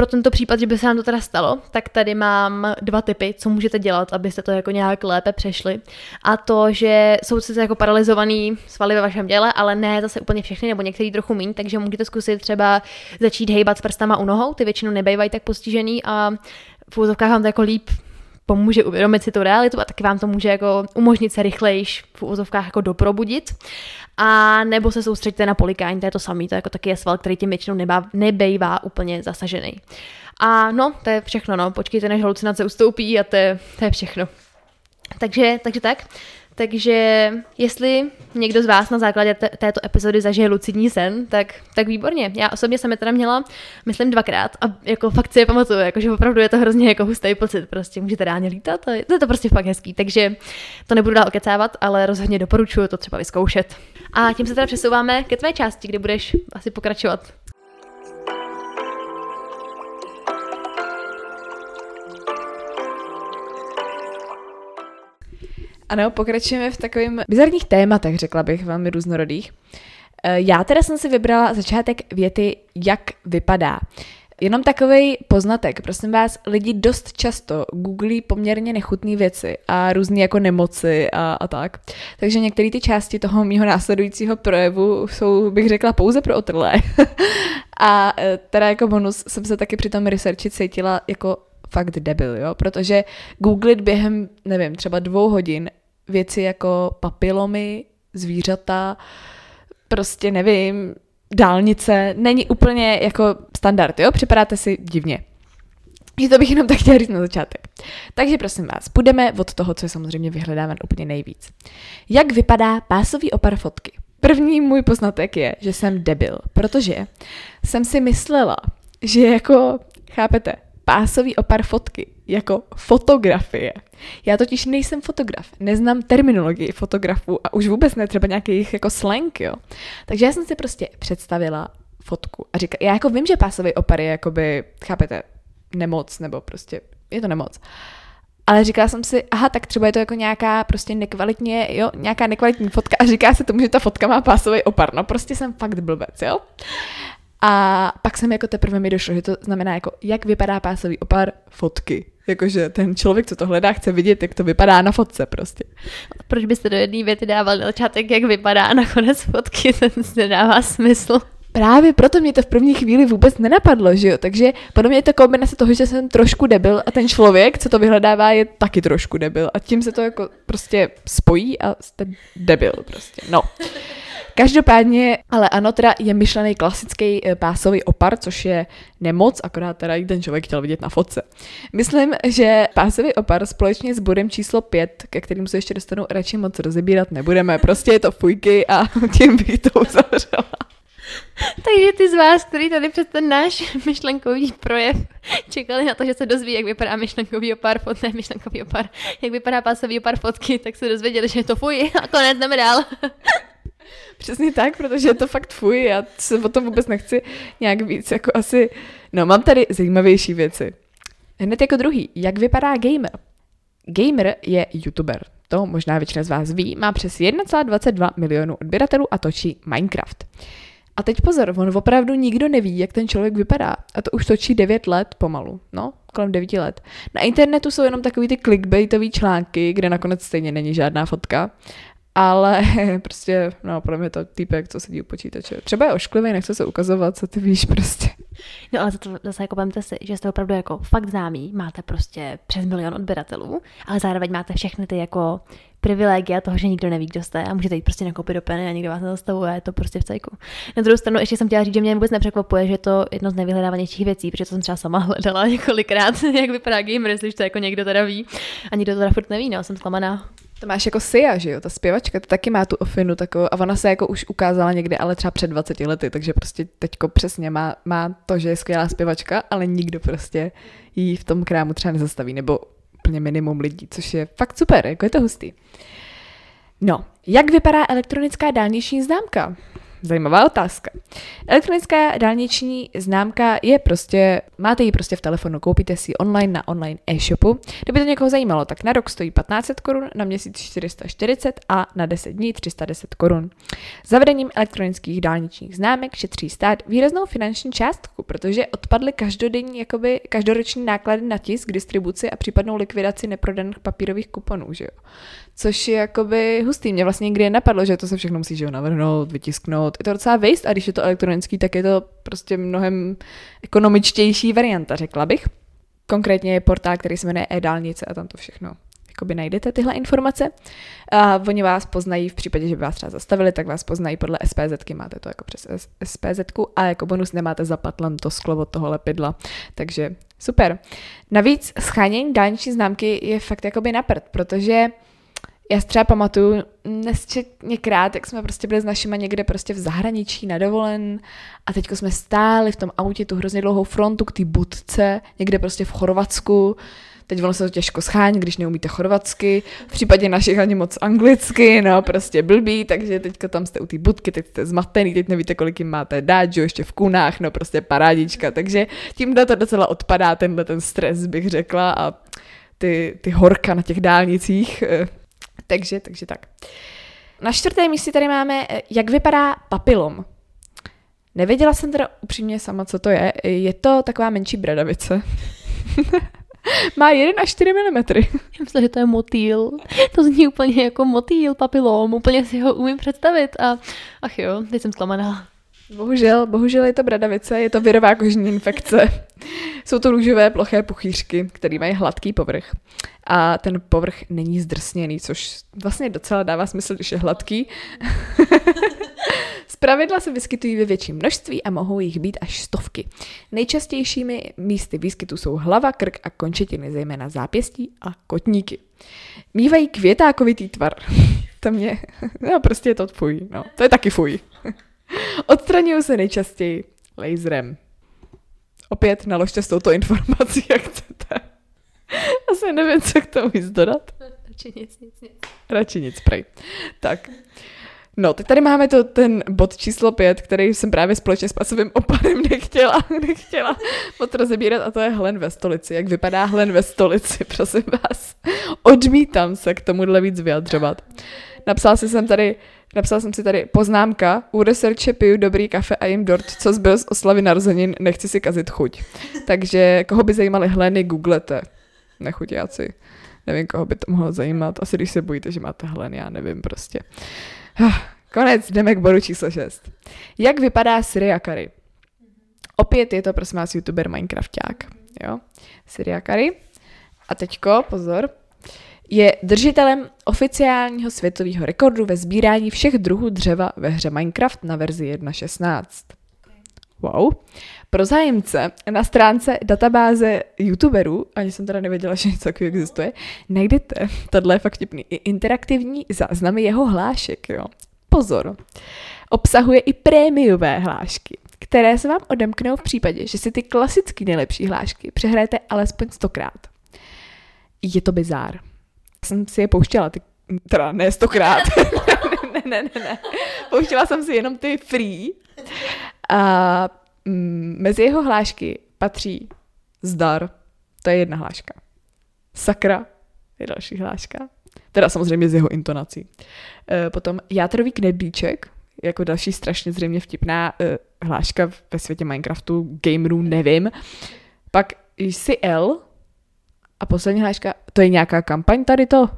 pro tento případ, že by se nám to teda stalo, tak tady mám dva typy, co můžete dělat, abyste to jako nějak lépe přešli. A to, že jsou sice jako paralizovaný svaly ve vašem těle, ale ne zase úplně všechny, nebo některý trochu méně, takže můžete zkusit třeba začít hejbat s prstama u nohou, ty většinou nebejvají tak postižený a v úzovkách vám to jako líp pomůže uvědomit si tu realitu a taky vám to může jako umožnit se rychlejš v úvozovkách jako doprobudit. A nebo se soustředíte na polikání, to je to samé, to je jako taky je sval, který tím většinou nebá, nebejvá úplně zasažený. A no, to je všechno, no, počkejte, než halucinace ustoupí a to je, to je všechno. Takže, takže tak. Takže jestli někdo z vás na základě t- této epizody zažije lucidní sen, tak, tak výborně. Já osobně jsem je teda měla, myslím, dvakrát a jako fakt si je pamatuju, jakože opravdu je to hrozně jako hustý pocit, prostě můžete reálně lítat a je to prostě fakt hezký, takže to nebudu dál okecávat, ale rozhodně doporučuji to třeba vyzkoušet. A tím se teda přesouváme ke tvé části, kde budeš asi pokračovat. Ano, pokračujeme v takovým bizarních tématech, řekla bych, velmi různorodých. Eh, já teda jsem si vybrala začátek věty, jak vypadá. Jenom takový poznatek, prosím vás, lidi dost často googlí poměrně nechutné věci a různé jako nemoci a, a tak. Takže některé ty části toho mýho následujícího projevu jsou, bych řekla, pouze pro otrlé. a eh, teda jako bonus jsem se taky při tom researchi cítila jako fakt debil, jo, protože googlit během, nevím, třeba dvou hodin věci jako papilomy, zvířata, prostě nevím, dálnice, není úplně jako standard, jo? Připadáte si divně. Že to bych jenom tak chtěla říct na začátek. Takže prosím vás, půjdeme od toho, co je samozřejmě vyhledávan úplně nejvíc. Jak vypadá pásový opar fotky? První můj poznatek je, že jsem debil, protože jsem si myslela, že jako, chápete, pásový opar fotky jako fotografie. Já totiž nejsem fotograf, neznám terminologii fotografů a už vůbec ne třeba nějaký jejich jako slang, jo. Takže já jsem si prostě představila fotku a říkala, já jako vím, že pásový opar je jakoby, chápete, nemoc nebo prostě je to nemoc. Ale říkala jsem si, aha, tak třeba je to jako nějaká prostě nekvalitně, jo, nějaká nekvalitní fotka a říká se tomu, že ta fotka má pásový opar. No prostě jsem fakt blbec, jo. A pak jsem jako teprve mi došlo, že to znamená jako, jak vypadá pásový opar fotky. Jakože ten člověk, co to hledá, chce vidět, jak to vypadá na fotce prostě. Proč byste do jedné věty dával začátek, jak vypadá na konec fotky, ten nedává smysl. Právě proto mě to v první chvíli vůbec nenapadlo, že jo? Takže podle mě je to kombinace toho, že jsem trošku debil a ten člověk, co to vyhledává, je taky trošku debil. A tím se to jako prostě spojí a jste debil prostě. No. Každopádně, ale ano, teda je myšlený klasický eh, pásový opar, což je nemoc, akorát teda i ten člověk chtěl vidět na fotce. Myslím, že pásový opar společně s bodem číslo 5, ke kterým se ještě dostanu, radši moc rozebírat nebudeme. Prostě je to fujky a tím bych to uzavřela. Takže ty z vás, který tady přes ten náš myšlenkový projev čekali na to, že se dozví, jak vypadá myšlenkový opár fot, myšlenkový opár, jak vypadá pásový opár fotky, tak se dozvěděli, že je to fuj a konec jdeme dál. Přesně tak, protože je to fakt fuj, já se o tom vůbec nechci nějak víc, jako asi, no mám tady zajímavější věci. Hned jako druhý, jak vypadá gamer? Gamer je youtuber, to možná většina z vás ví, má přes 1,22 milionů odběratelů a točí Minecraft. A teď pozor, on opravdu nikdo neví, jak ten člověk vypadá. A to už točí 9 let pomalu. No, kolem 9 let. Na internetu jsou jenom takový ty clickbaitové články, kde nakonec stejně není žádná fotka ale prostě, no, pro mě to týpek, co sedí u počítače. Třeba je ošklivý, nechce se ukazovat, co ty víš prostě. No ale to zase jako vemte si, že jste opravdu jako fakt známý, máte prostě přes milion odběratelů, ale zároveň máte všechny ty jako privilegia toho, že nikdo neví, kdo jste a můžete jít prostě nakoupit do peny a nikdo vás nezastavuje, je to prostě v cajku. Na druhou stranu ještě jsem chtěla říct, že mě vůbec nepřekvapuje, že je to jedno z nejvyhledávanějších věcí, protože to jsem třeba sama hledala několikrát, jak vypadá gamer, jestli to jako někdo teda ví a nikdo to teda furt neví, no, jsem zklamaná. To máš jako Sia, že jo, ta zpěvačka, to taky má tu ofinu takovou a ona se jako už ukázala někdy, ale třeba před 20 lety, takže prostě teďko přesně má, má to, že je skvělá zpěvačka, ale nikdo prostě jí v tom krámu třeba nezastaví, nebo úplně minimum lidí, což je fakt super, jako je to hustý. No, jak vypadá elektronická dálniční známka? Zajímavá otázka. Elektronická dálniční známka je prostě, máte ji prostě v telefonu, koupíte si online na online e-shopu. Kdyby to někoho zajímalo, tak na rok stojí 1500 korun, na měsíc 440 a na 10 dní 310 korun. Zavedením elektronických dálničních známek šetří stát výraznou finanční částku, protože odpadly každodenní, jakoby každoroční náklady na tisk, distribuci a případnou likvidaci neprodaných papírových kuponů, že jo. Což je jakoby hustý. Mě vlastně nikdy napadlo, že to se všechno musí že jo, navrhnout, vytisknout. Je to docela waste a když je to elektronický, tak je to prostě mnohem ekonomičtější varianta, řekla bych. Konkrétně je portál, který se jmenuje e-dálnice a tam to všechno jakoby najdete tyhle informace. A oni vás poznají v případě, že by vás třeba zastavili, tak vás poznají podle SPZ, máte to jako přes SPZ a jako bonus nemáte zapatlen to sklo od toho lepidla. Takže super. Navíc schánění dálniční známky je fakt jakoby na prd, protože já si třeba pamatuju nesčetněkrát, jak jsme prostě byli s našima někde prostě v zahraničí na dovolen a teďko jsme stáli v tom autě tu hrozně dlouhou frontu k té budce, někde prostě v Chorvatsku. Teď ono se to těžko schání, když neumíte chorvatsky, v případě našich ani moc anglicky, no prostě blbý, takže teďka tam jste u té budky, teď jste zmatený, teď nevíte, kolik jim máte dát, že ještě v kunách, no prostě parádička, takže tímhle to docela odpadá, tenhle ten stres, bych řekla a ty, ty horka na těch dálnicích, eh, takže, takže tak. Na čtvrtém místě tady máme, eh, jak vypadá papilom. Nevěděla jsem teda upřímně sama, co to je. Je to taková menší bradavice. Má 1 až 4 mm. Já myslím, že to je motýl. To zní úplně jako motýl, papilom. Úplně si ho umím představit. A ach jo, teď jsem zklamaná. Bohužel, bohužel je to bradavice, je to virová kožní infekce. Jsou to růžové ploché puchýřky, které mají hladký povrch. A ten povrch není zdrsněný, což vlastně docela dává smysl, když je hladký. Zpravidla se vyskytují ve větším množství a mohou jich být až stovky. Nejčastějšími místy výskytu jsou hlava, krk a končetiny, zejména zápěstí a kotníky. Mývají květákovitý tvar. to mě, no prostě je to fuj, no. To je taky fuj. Odstraňují se nejčastěji laserem. Opět naložte s touto informací, jak chcete. Asi nevím, co k tomu víc dodat. Radši nic, nic, nic. Radši nic, prej. Tak. No, teď tady máme to, ten bod číslo pět, který jsem právě společně s pasovým opadem nechtěla, nechtěla moc rozebírat a to je hlen ve stolici. Jak vypadá hlen ve stolici, prosím vás. Odmítám se k tomuhle víc vyjadřovat. Napsala si jsem tady, napsala jsem si tady poznámka, u researche piju dobrý kafe a jim dort, co zbyl z oslavy narozenin, nechci si kazit chuť. Takže koho by zajímaly hleny, googlete. Nechuťáci. Nevím, koho by to mohlo zajímat. Asi když se bojíte, že máte hlen, já nevím prostě. Konec, jdeme k bodu číslo 6. Jak vypadá Syriakary? Opět je to prosím vás youtuber Minecrafták. Jo? Syriakary. A teďko, pozor, je držitelem oficiálního světového rekordu ve sbírání všech druhů dřeva ve hře Minecraft na verzi 1.16. Wow. Pro zájemce na stránce databáze youtuberů, ani jsem teda nevěděla, že něco takového existuje, najdete, tohle je fakt vtipný, i interaktivní záznamy jeho hlášek, jo. Pozor. Obsahuje i prémiové hlášky, které se vám odemknou v případě, že si ty klasické nejlepší hlášky přehrajete alespoň stokrát. Je to bizár. Jsem si je pouštěla, ty, teda ne stokrát. ne, ne, ne, ne. Pouštěla jsem si jenom ty free. A mm, mezi jeho hlášky patří zdar, to je jedna hláška. Sakra je další hláška. Teda samozřejmě z jeho intonací. E, potom játrový knedlíček, jako další strašně zřejmě vtipná e, hláška ve světě Minecraftu, gamerů, nevím. Pak jsi L a poslední hláška, to je nějaká kampaň tady to?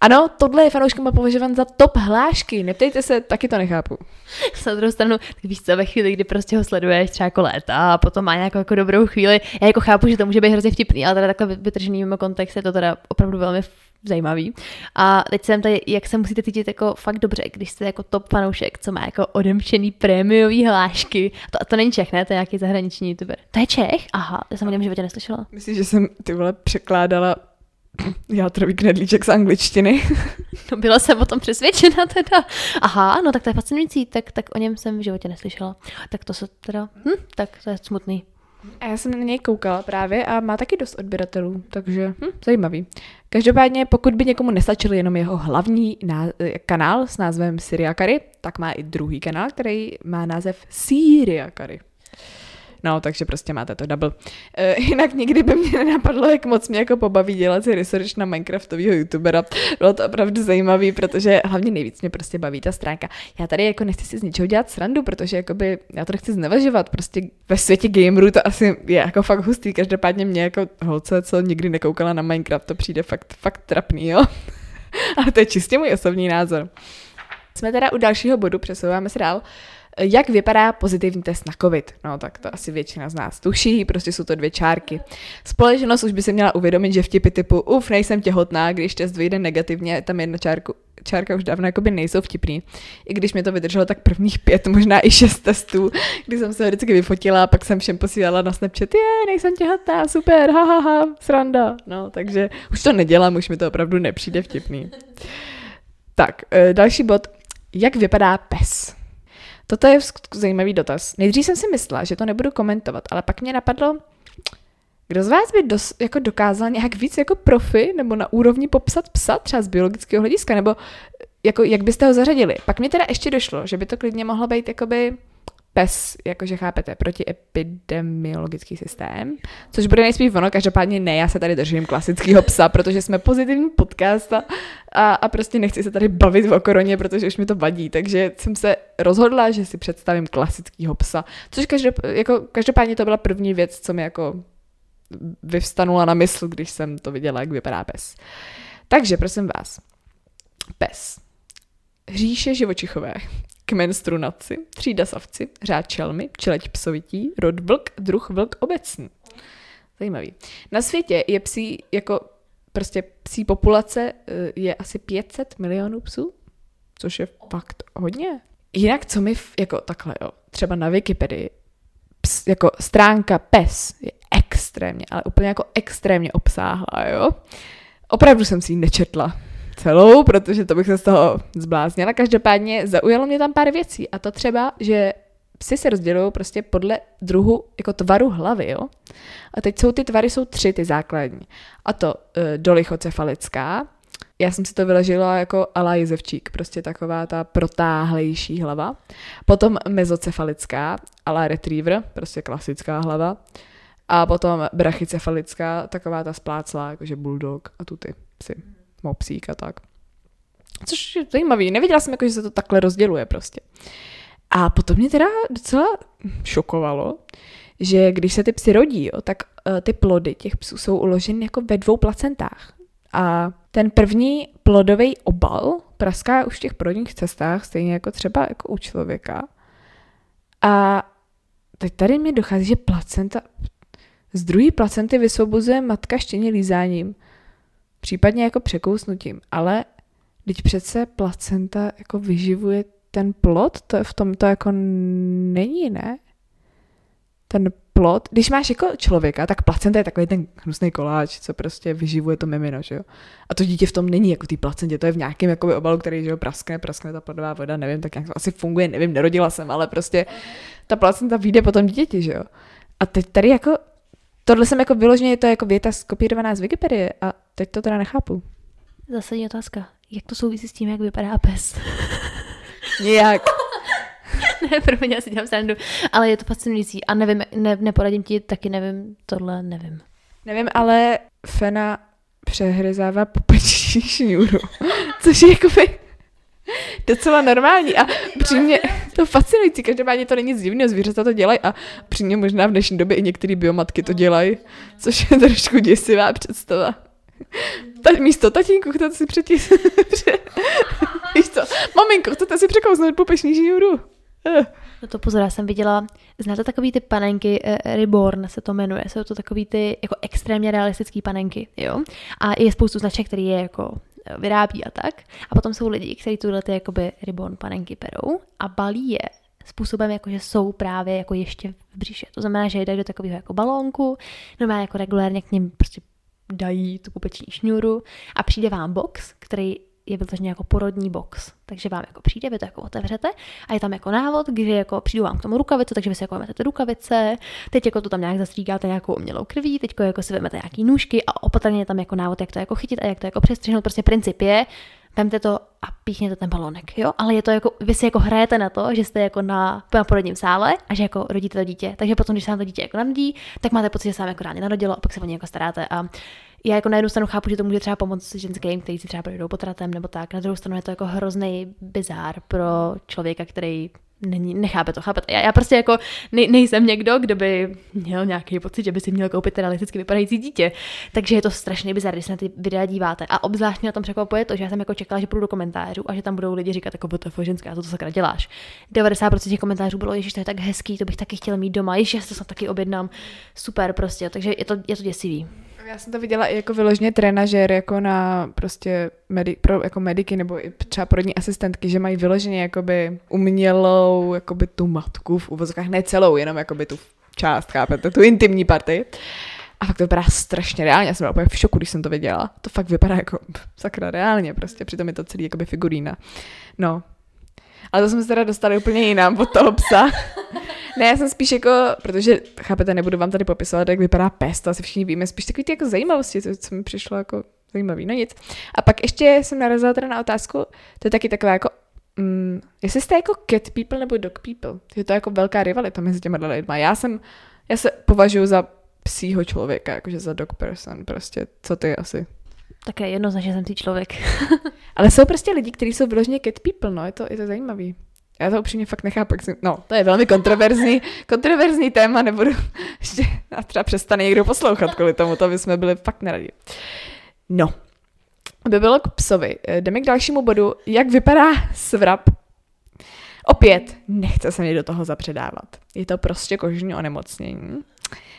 Ano, tohle je fanouškama považován za top hlášky. Neptejte se, taky to nechápu. Na druhou stranu, tak víš co, ve chvíli, kdy prostě ho sleduješ třeba jako léta a potom má nějakou jako dobrou chvíli, já jako chápu, že to může být hrozně vtipný, ale teda takhle vytržený mimo kontext je to teda opravdu velmi zajímavý. A teď jsem tady, jak se musíte cítit jako fakt dobře, když jste jako top fanoušek, co má jako odemčený prémiový hlášky. To, to není Čech, ne? To je nějaký zahraniční youtuber. To je Čech? Aha, to jsem o něm životě neslyšela. Myslím, že jsem ty vole překládala játrový knedlíček z angličtiny. No byla jsem o tom přesvědčena teda. Aha, no tak to je fascinující, tak, tak o něm jsem v životě neslyšela. Tak to se teda, hm, tak to je smutný. A já jsem na něj koukala právě a má taky dost odběratelů, takže hm, zajímavý. Každopádně, pokud by někomu nestačil jenom jeho hlavní ná- kanál s názvem Syriakary, tak má i druhý kanál, který má název Syriakary. No, takže prostě máte to double. E, jinak nikdy by mě nenapadlo, jak moc mě jako pobaví dělat si research na Minecraftového youtubera. Bylo to opravdu zajímavý, protože hlavně nejvíc mě prostě baví ta stránka. Já tady jako nechci si z ničeho dělat srandu, protože jakoby já to nechci znevažovat. Prostě ve světě gamerů to asi je jako fakt hustý. Každopádně mě jako holce, co nikdy nekoukala na Minecraft, to přijde fakt, fakt trapný, jo. Ale to je čistě můj osobní názor. Jsme teda u dalšího bodu, přesouváme se dál. Jak vypadá pozitivní test na COVID? No tak to asi většina z nás tuší, prostě jsou to dvě čárky. Společnost už by si měla uvědomit, že vtipy typu uf, nejsem těhotná, když test vyjde negativně, tam jedna čárku, čárka už dávno jakoby nejsou vtipný. I když mě to vydrželo tak prvních pět, možná i šest testů, kdy jsem se vždycky vyfotila pak jsem všem posílala na Snapchat, je, nejsem těhotná, super, ha, ha, ha, sranda. No, takže už to nedělám, už mi to opravdu nepřijde vtipný. Tak, eh, další bod. Jak vypadá pes? Toto je zajímavý dotaz. Nejdřív jsem si myslela, že to nebudu komentovat, ale pak mě napadlo, kdo z vás by dos, jako dokázal nějak víc jako profi nebo na úrovni popsat psa třeba z biologického hlediska, nebo jako, jak byste ho zařadili? Pak mi teda ještě došlo, že by to klidně mohlo být jakoby PES, jakože chápete, protiepidemiologický systém, což bude nejspíš ono, každopádně ne, já se tady držím klasického psa, protože jsme pozitivní podcast a, a, a prostě nechci se tady bavit o koroně, protože už mi to vadí, takže jsem se rozhodla, že si představím klasického psa, což každop, jako, každopádně to byla první věc, co mi jako vyvstanula na mysl, když jsem to viděla, jak vypadá pes. Takže prosím vás, pes. Hříše živočichové kmen strunaci, třída savci, řád čelmy, čeleť psovití, rod vlk, druh vlk obecný. Zajímavý. Na světě je psí, jako prostě psí populace eh, je asi 500 milionů psů, což je fakt hodně. Jinak, co mi, jako takhle, jo, třeba na Wikipedii, ps, jako stránka pes je extrémně, ale úplně jako extrémně obsáhlá, jo. Opravdu jsem si ji nečetla celou, protože to bych se z toho zbláznila. Každopádně zaujalo mě tam pár věcí a to třeba, že psy se rozdělují prostě podle druhu, jako tvaru hlavy, jo. A teď jsou ty tvary, jsou tři ty základní. A to e, dolichocefalická, já jsem si to vyležila jako ala jezevčík, prostě taková ta protáhlejší hlava. Potom mezocefalická, ala retriever, prostě klasická hlava. A potom brachycefalická, taková ta spláclá, jakože bulldog a tu ty psy, mopsík a tak. Což je zajímavý, nevěděla jsem, jako, že se to takhle rozděluje prostě. A potom mě teda docela šokovalo, že když se ty psy rodí, jo, tak uh, ty plody těch psů jsou uloženy jako ve dvou placentách. A ten první plodový obal praská už v těch porodních cestách, stejně jako třeba jako u člověka. A teď tady mi dochází, že placenta, z druhé placenty vysvobozuje matka štěně lízáním, případně jako překousnutím, ale teď přece placenta jako vyživuje ten plod, to je v tom to jako není, ne? Ten plod, když máš jako člověka, tak placenta je takový ten hnusný koláč, co prostě vyživuje to mimino, že jo. A to dítě v tom není jako ty placentě, to je v nějakém jakoby obalu, který, že jo, praskne, praskne ta plodová voda, nevím, tak jak to asi funguje, nevím, nerodila jsem, ale prostě ta placenta vyjde potom dítěti, že jo. A teď tady jako, tohle jsem jako vyloženě, to je jako věta skopírovaná z Wikipedie a teď to teda nechápu. Zásadní otázka. Jak to souvisí s tím, jak vypadá pes? Nějak. ne, pro mě asi dělám srandu, ale je to fascinující a nevím, ne, neporadím ti, taky nevím, tohle nevím. Nevím, ale Fena přehryzává pupeční šňůru, což je jakoby docela normální a přímě to fascinující, každopádně to není nic divného, zvířata to dělají a přímě možná v dnešní době i některé biomatky to dělají, což je trošku děsivá představa. Ta, místo tatínku, chcete si přetis... Víš co, maminko, chcete si překousnout pupeční šňůru? No to pozor, já jsem viděla, znáte takový ty panenky, uh, Reborn se to jmenuje, jsou to takový ty jako extrémně realistický panenky, jo? A je spoustu značek, který je jako eh, vyrábí a tak. A potom jsou lidi, kteří tuhle ty jakoby Reborn panenky perou a balí je způsobem, jako že jsou právě jako ještě v břiše. To znamená, že jde do takového jako balónku, normálně jako regulérně k ním prostě dají tu pupeční šňůru a přijde vám box, který je vyloženě jako porodní box. Takže vám jako přijde, vy to jako otevřete a je tam jako návod, kdy jako přijdu vám k tomu rukavice, takže vy si jako vezmete rukavice, teď jako to tam nějak zastřígáte nějakou umělou krví, teď jako si vezmete nějaký nůžky a opatrně je tam jako návod, jak to jako chytit a jak to jako přestřihnout. Prostě princip je, vemte to a píchněte ten balonek, jo? Ale je to jako, vy si jako hrajete na to, že jste jako na, na porodním sále a že jako rodíte to dítě. Takže potom, když se vám to dítě jako narodí, tak máte pocit, že se vám jako rádi narodilo a pak se o ně jako staráte a já jako na jednu stranu chápu, že to může třeba pomoct ženským, kteří si třeba projdou potratem nebo tak, na druhou stranu je to jako hrozný bizár pro člověka, který není, nechápe to, chápete? Já, já prostě jako nej, nejsem někdo, kdo by měl nějaký pocit, že by si měl koupit realisticky vypadající dítě. Takže je to strašný bizar, když se na ty videa díváte. A obzvlášť na tom překvapuje to, že já jsem jako čekala, že půjdu do komentářů a že tam budou lidi říkat, jako to ženská, to, to sakra děláš. 90% těch komentářů bylo, že to je tak hezký, to bych taky chtěl mít doma, ještě já to snad taky objednám. Super prostě, takže je to, je to děsivý. Já jsem to viděla i jako vyloženě trenažér, jako na prostě medi, pro jako mediky nebo i třeba porodní asistentky, že mají vyloženě jakoby umělou jakoby tu matku v uvozovkách, ne celou, jenom jakoby tu část, chápete, tu intimní party. A fakt to vypadá strašně reálně, já jsem byla úplně v šoku, když jsem to viděla. To fakt vypadá jako sakra reálně prostě, přitom je to celý jakoby figurína. No, ale to jsme se teda dostali úplně jinam od toho psa. ne, já jsem spíš jako, protože, chápete, nebudu vám tady popisovat, jak vypadá pes, to asi všichni víme, spíš takový ty jako zajímavosti, co, co mi přišlo jako zajímavý, no nic. A pak ještě jsem narazila teda na otázku, to je taky taková jako mm, jestli jste jako cat people nebo dog people. Je to jako velká rivalita mezi těma lidma. Já jsem, já se považuji za psího člověka, jakože za dog person, prostě, co ty asi? Také jednoznačně jsem ty člověk. Ale jsou prostě lidi, kteří jsou vyloženě cat people, no, je to, je to zajímavý. Já to upřímně fakt nechápu. Jak si... No, to je velmi kontroverzní, kontroverzní téma, nebudu ještě a třeba přestane někdo poslouchat kvůli tomu, to by jsme byli fakt neradi. No, by bylo k psovi. Jdeme k dalšímu bodu. Jak vypadá svrap? Opět, nechce se mi do toho zapředávat. Je to prostě kožní onemocnění,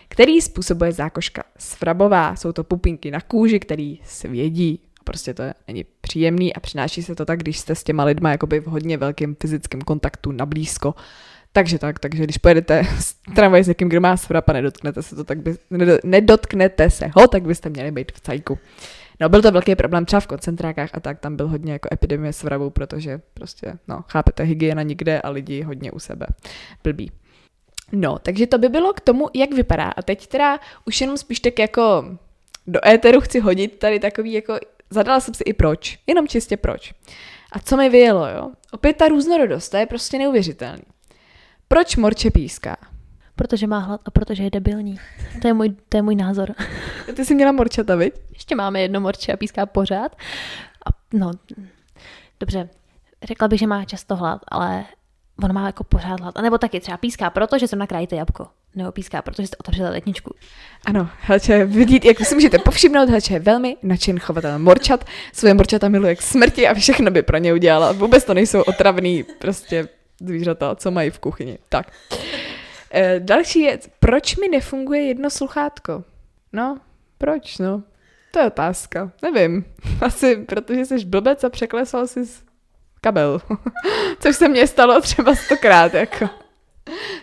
který způsobuje zákoška svrabová. Jsou to pupinky na kůži, který svědí. Prostě to není příjemný a přináší se to tak, když jste s těma lidma jakoby v hodně velkém fyzickém kontaktu na blízko. Takže tak, takže když pojedete s tramvaj s někým, kdo má svrap a nedotknete se to, tak by, nedotknete se ho, tak byste měli být v cajku. No, byl to velký problém třeba v koncentrákách a tak, tam byl hodně jako epidemie svravu, protože prostě, no, chápete, hygiena nikde a lidi hodně u sebe. Blbý. No, takže to by bylo k tomu, jak vypadá. A teď teda už jenom spíš tak jako do éteru chci hodit tady takový jako, zadala jsem si i proč, jenom čistě proč. A co mi vyjelo, jo? Opět ta různorodost, to je prostě neuvěřitelný. Proč morče píská? Protože má hlad a protože je debilní. To je můj, to je můj názor. Ty jsi měla morčata, viď? Ještě máme jedno morče a píská pořád. A no, dobře, řekla bych, že má často hlad, ale on má jako pořád hlad. A nebo taky třeba píská, protože jsem nakrájíte jabko. Nebo píská, protože jste otevřeli letničku. Ano, Helče, vidíte, jak si můžete povšimnout, Helče je velmi nadšen chovatel morčat, svoje morčata miluje k smrti a všechno by pro ně udělala. Vůbec to nejsou otravný prostě zvířata, co mají v kuchyni. Tak. E, další je, proč mi nefunguje jedno sluchátko? No, proč, no? To je otázka. Nevím. Asi protože jsi blbec a překlesal jsi kabel. Což se mně stalo třeba stokrát, jako.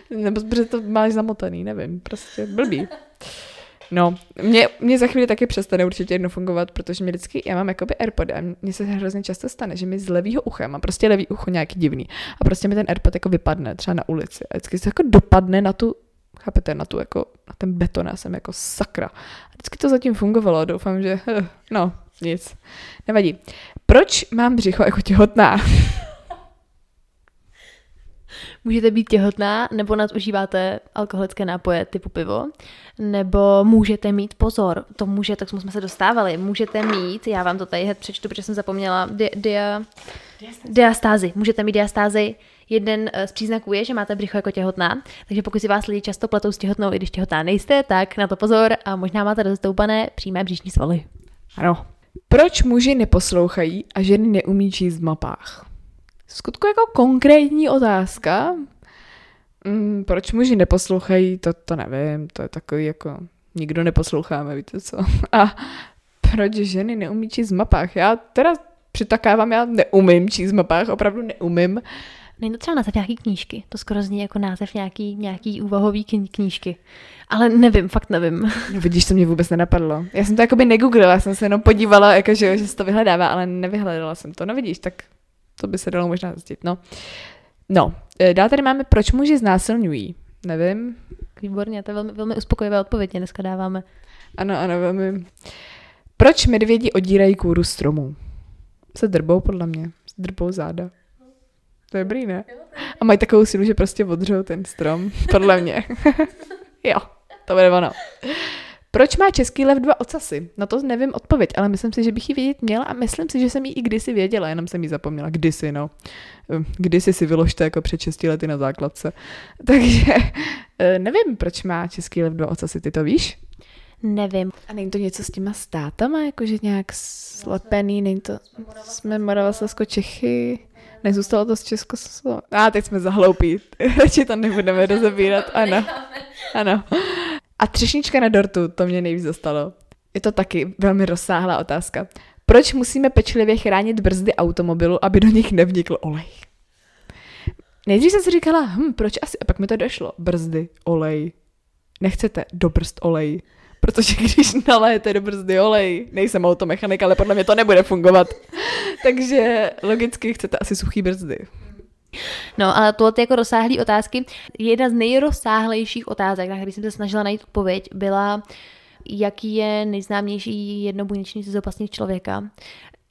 Nebo protože to máš zamotaný, nevím, prostě blbý. No, mě, mě za chvíli taky přestane určitě jedno fungovat, protože mě vždycky, já mám jakoby Airpody a mně se hrozně často stane, že mi z levýho ucha, mám prostě levý ucho nějaký divný a prostě mi ten Airpod jako vypadne třeba na ulici a vždycky se jako dopadne na tu, chápete, na tu jako, na ten beton, já jsem jako sakra. A vždycky to zatím fungovalo, doufám, že, no, nic, nevadí. Proč mám břicho jako těhotná? Můžete být těhotná, nebo nadužíváte alkoholické nápoje typu pivo, nebo můžete mít pozor, to může, tak jsme se dostávali, můžete mít, já vám to tady hned přečtu, protože jsem zapomněla, di, dia, diastázy, můžete mít diastázy, jeden eh, z příznaků je, že máte břicho jako těhotná, takže pokud si vás lidi často pletou s těhotnou, i když těhotná nejste, tak na to pozor a možná máte rozstoupané přímé břišní svaly. Ano. Proč muži neposlouchají a ženy neumí číst v mapách? skutku jako konkrétní otázka. Mm, proč muži neposlouchají, to, to nevím, to je takový jako, nikdo neposloucháme, víte co. A proč ženy neumí číst v mapách? Já teda přitakávám, já neumím číst v mapách, opravdu neumím. Není to třeba název nějaký knížky? To skoro zní jako název nějaký, nějaký úvahový knížky. Ale nevím, fakt nevím. No vidíš, to mě vůbec nenapadlo. Já jsem to jakoby negooglila, jsem se jenom podívala, jako, že, že se to vyhledává, ale nevyhledala jsem to. No vidíš, tak to by se dalo možná zjistit, no. No, e, dál tady máme, proč muži znásilňují. Nevím. Výborně, to je velmi, velmi uspokojivé odpověď, dneska dáváme. Ano, ano, velmi. Proč medvědi odírají kůru stromů? Se drbou, podle mě. Se drbou záda. To je dobrý, ne? A mají takovou sílu, že prostě odřou ten strom, podle mě. jo, to bude ono. Proč má český lev dva ocasy? No to nevím odpověď, ale myslím si, že bych ji vědět měla a myslím si, že jsem ji i kdysi věděla, jenom jsem ji zapomněla. Kdysi, no. Ehm, kdysi si vyložte jako před 6 lety na základce. Takže eh, nevím, proč má český lev dva ocasy, ty to víš? Nevím. A není to něco s těma státama, jakože nějak slepený, není to, jsme Moravaslesko Čechy, nezůstalo to z Československa. A ah, teď jsme zahloupí, radši to nebudeme rozebírat, ano. Ano. A třešnička na dortu, to mě nejvíc dostalo. Je to taky velmi rozsáhlá otázka. Proč musíme pečlivě chránit brzdy automobilu, aby do nich nevnikl olej? Nejdřív jsem si říkala, hm, proč asi? A pak mi to došlo. Brzdy, olej. Nechcete do brzd olej. Protože když naléjete do brzdy olej, nejsem automechanik, ale podle mě to nebude fungovat. Takže logicky chcete asi suchý brzdy. No, ale tohle jako rozsáhlé otázky, jedna z nejrozsáhlejších otázek, na který jsem se snažila najít odpověď, byla, jaký je nejznámější jednobuněčný cizopasník člověka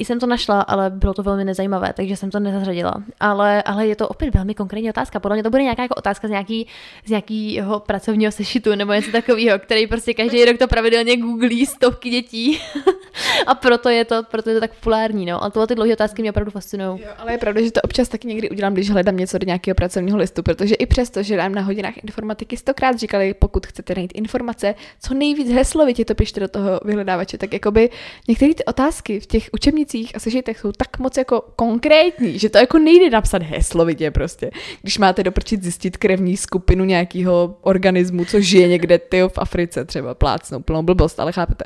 jsem to našla, ale bylo to velmi nezajímavé, takže jsem to nezařadila. Ale, ale je to opět velmi konkrétní otázka. Podle mě to bude nějaká jako otázka z, nějaký, z nějakého pracovního sešitu nebo něco takového, který prostě každý rok to pravidelně googlí stovky dětí. a proto je to, proto je to tak populární. No. A tohle ty dlouhé otázky mě opravdu fascinují. ale je pravda, že to občas taky někdy udělám, když hledám něco do nějakého pracovního listu, protože i přesto, že dám na hodinách informatiky stokrát říkali, pokud chcete najít informace, co nejvíc heslovitě to pište do toho vyhledávače, tak jakoby některé ty otázky v těch učebnicích učebnicích a sešitech jsou tak moc jako konkrétní, že to jako nejde napsat heslovitě prostě. Když máte doprčit zjistit krevní skupinu nějakého organismu, co žije někde ty v Africe třeba plácnou, plnou blbost, ale chápete.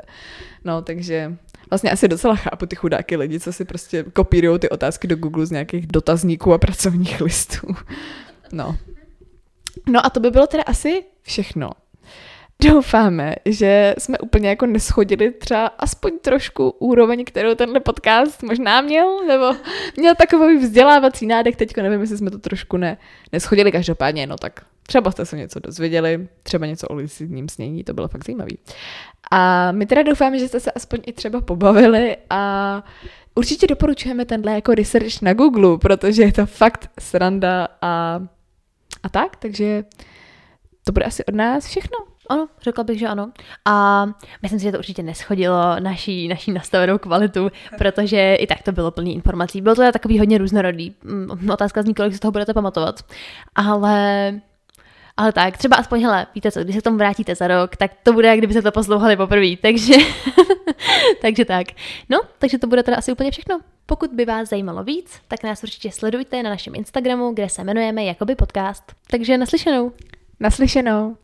No, takže vlastně asi docela chápu ty chudáky lidi, co si prostě kopírují ty otázky do Google z nějakých dotazníků a pracovních listů. No. No a to by bylo teda asi všechno. Doufáme, že jsme úplně jako neschodili třeba aspoň trošku úroveň, kterou tenhle podcast možná měl, nebo měl takový vzdělávací nádech, teďko nevím, jestli jsme to trošku ne, neschodili, každopádně, no tak třeba jste se něco dozvěděli, třeba něco o lisidním snění, to bylo fakt zajímavý. A my teda doufáme, že jste se aspoň i třeba pobavili a určitě doporučujeme tenhle jako research na Google, protože je to fakt sranda a, a tak, takže to bude asi od nás všechno. Ano, řekla bych, že ano. A myslím si, že to určitě neschodilo naší, naší nastavenou kvalitu, protože i tak to bylo plný informací. Bylo to takový hodně různorodý. Mm, Otázka zní, kolik si toho budete pamatovat. Ale ale tak, třeba aspoň, hele, víte co, když se k tomu vrátíte za rok, tak to bude, jak kdyby se to poslouchali poprvé, takže, takže tak. No, takže to bude teda asi úplně všechno. Pokud by vás zajímalo víc, tak nás určitě sledujte na našem Instagramu, kde se jmenujeme Jakoby podcast. Takže naslyšenou. Naslyšenou.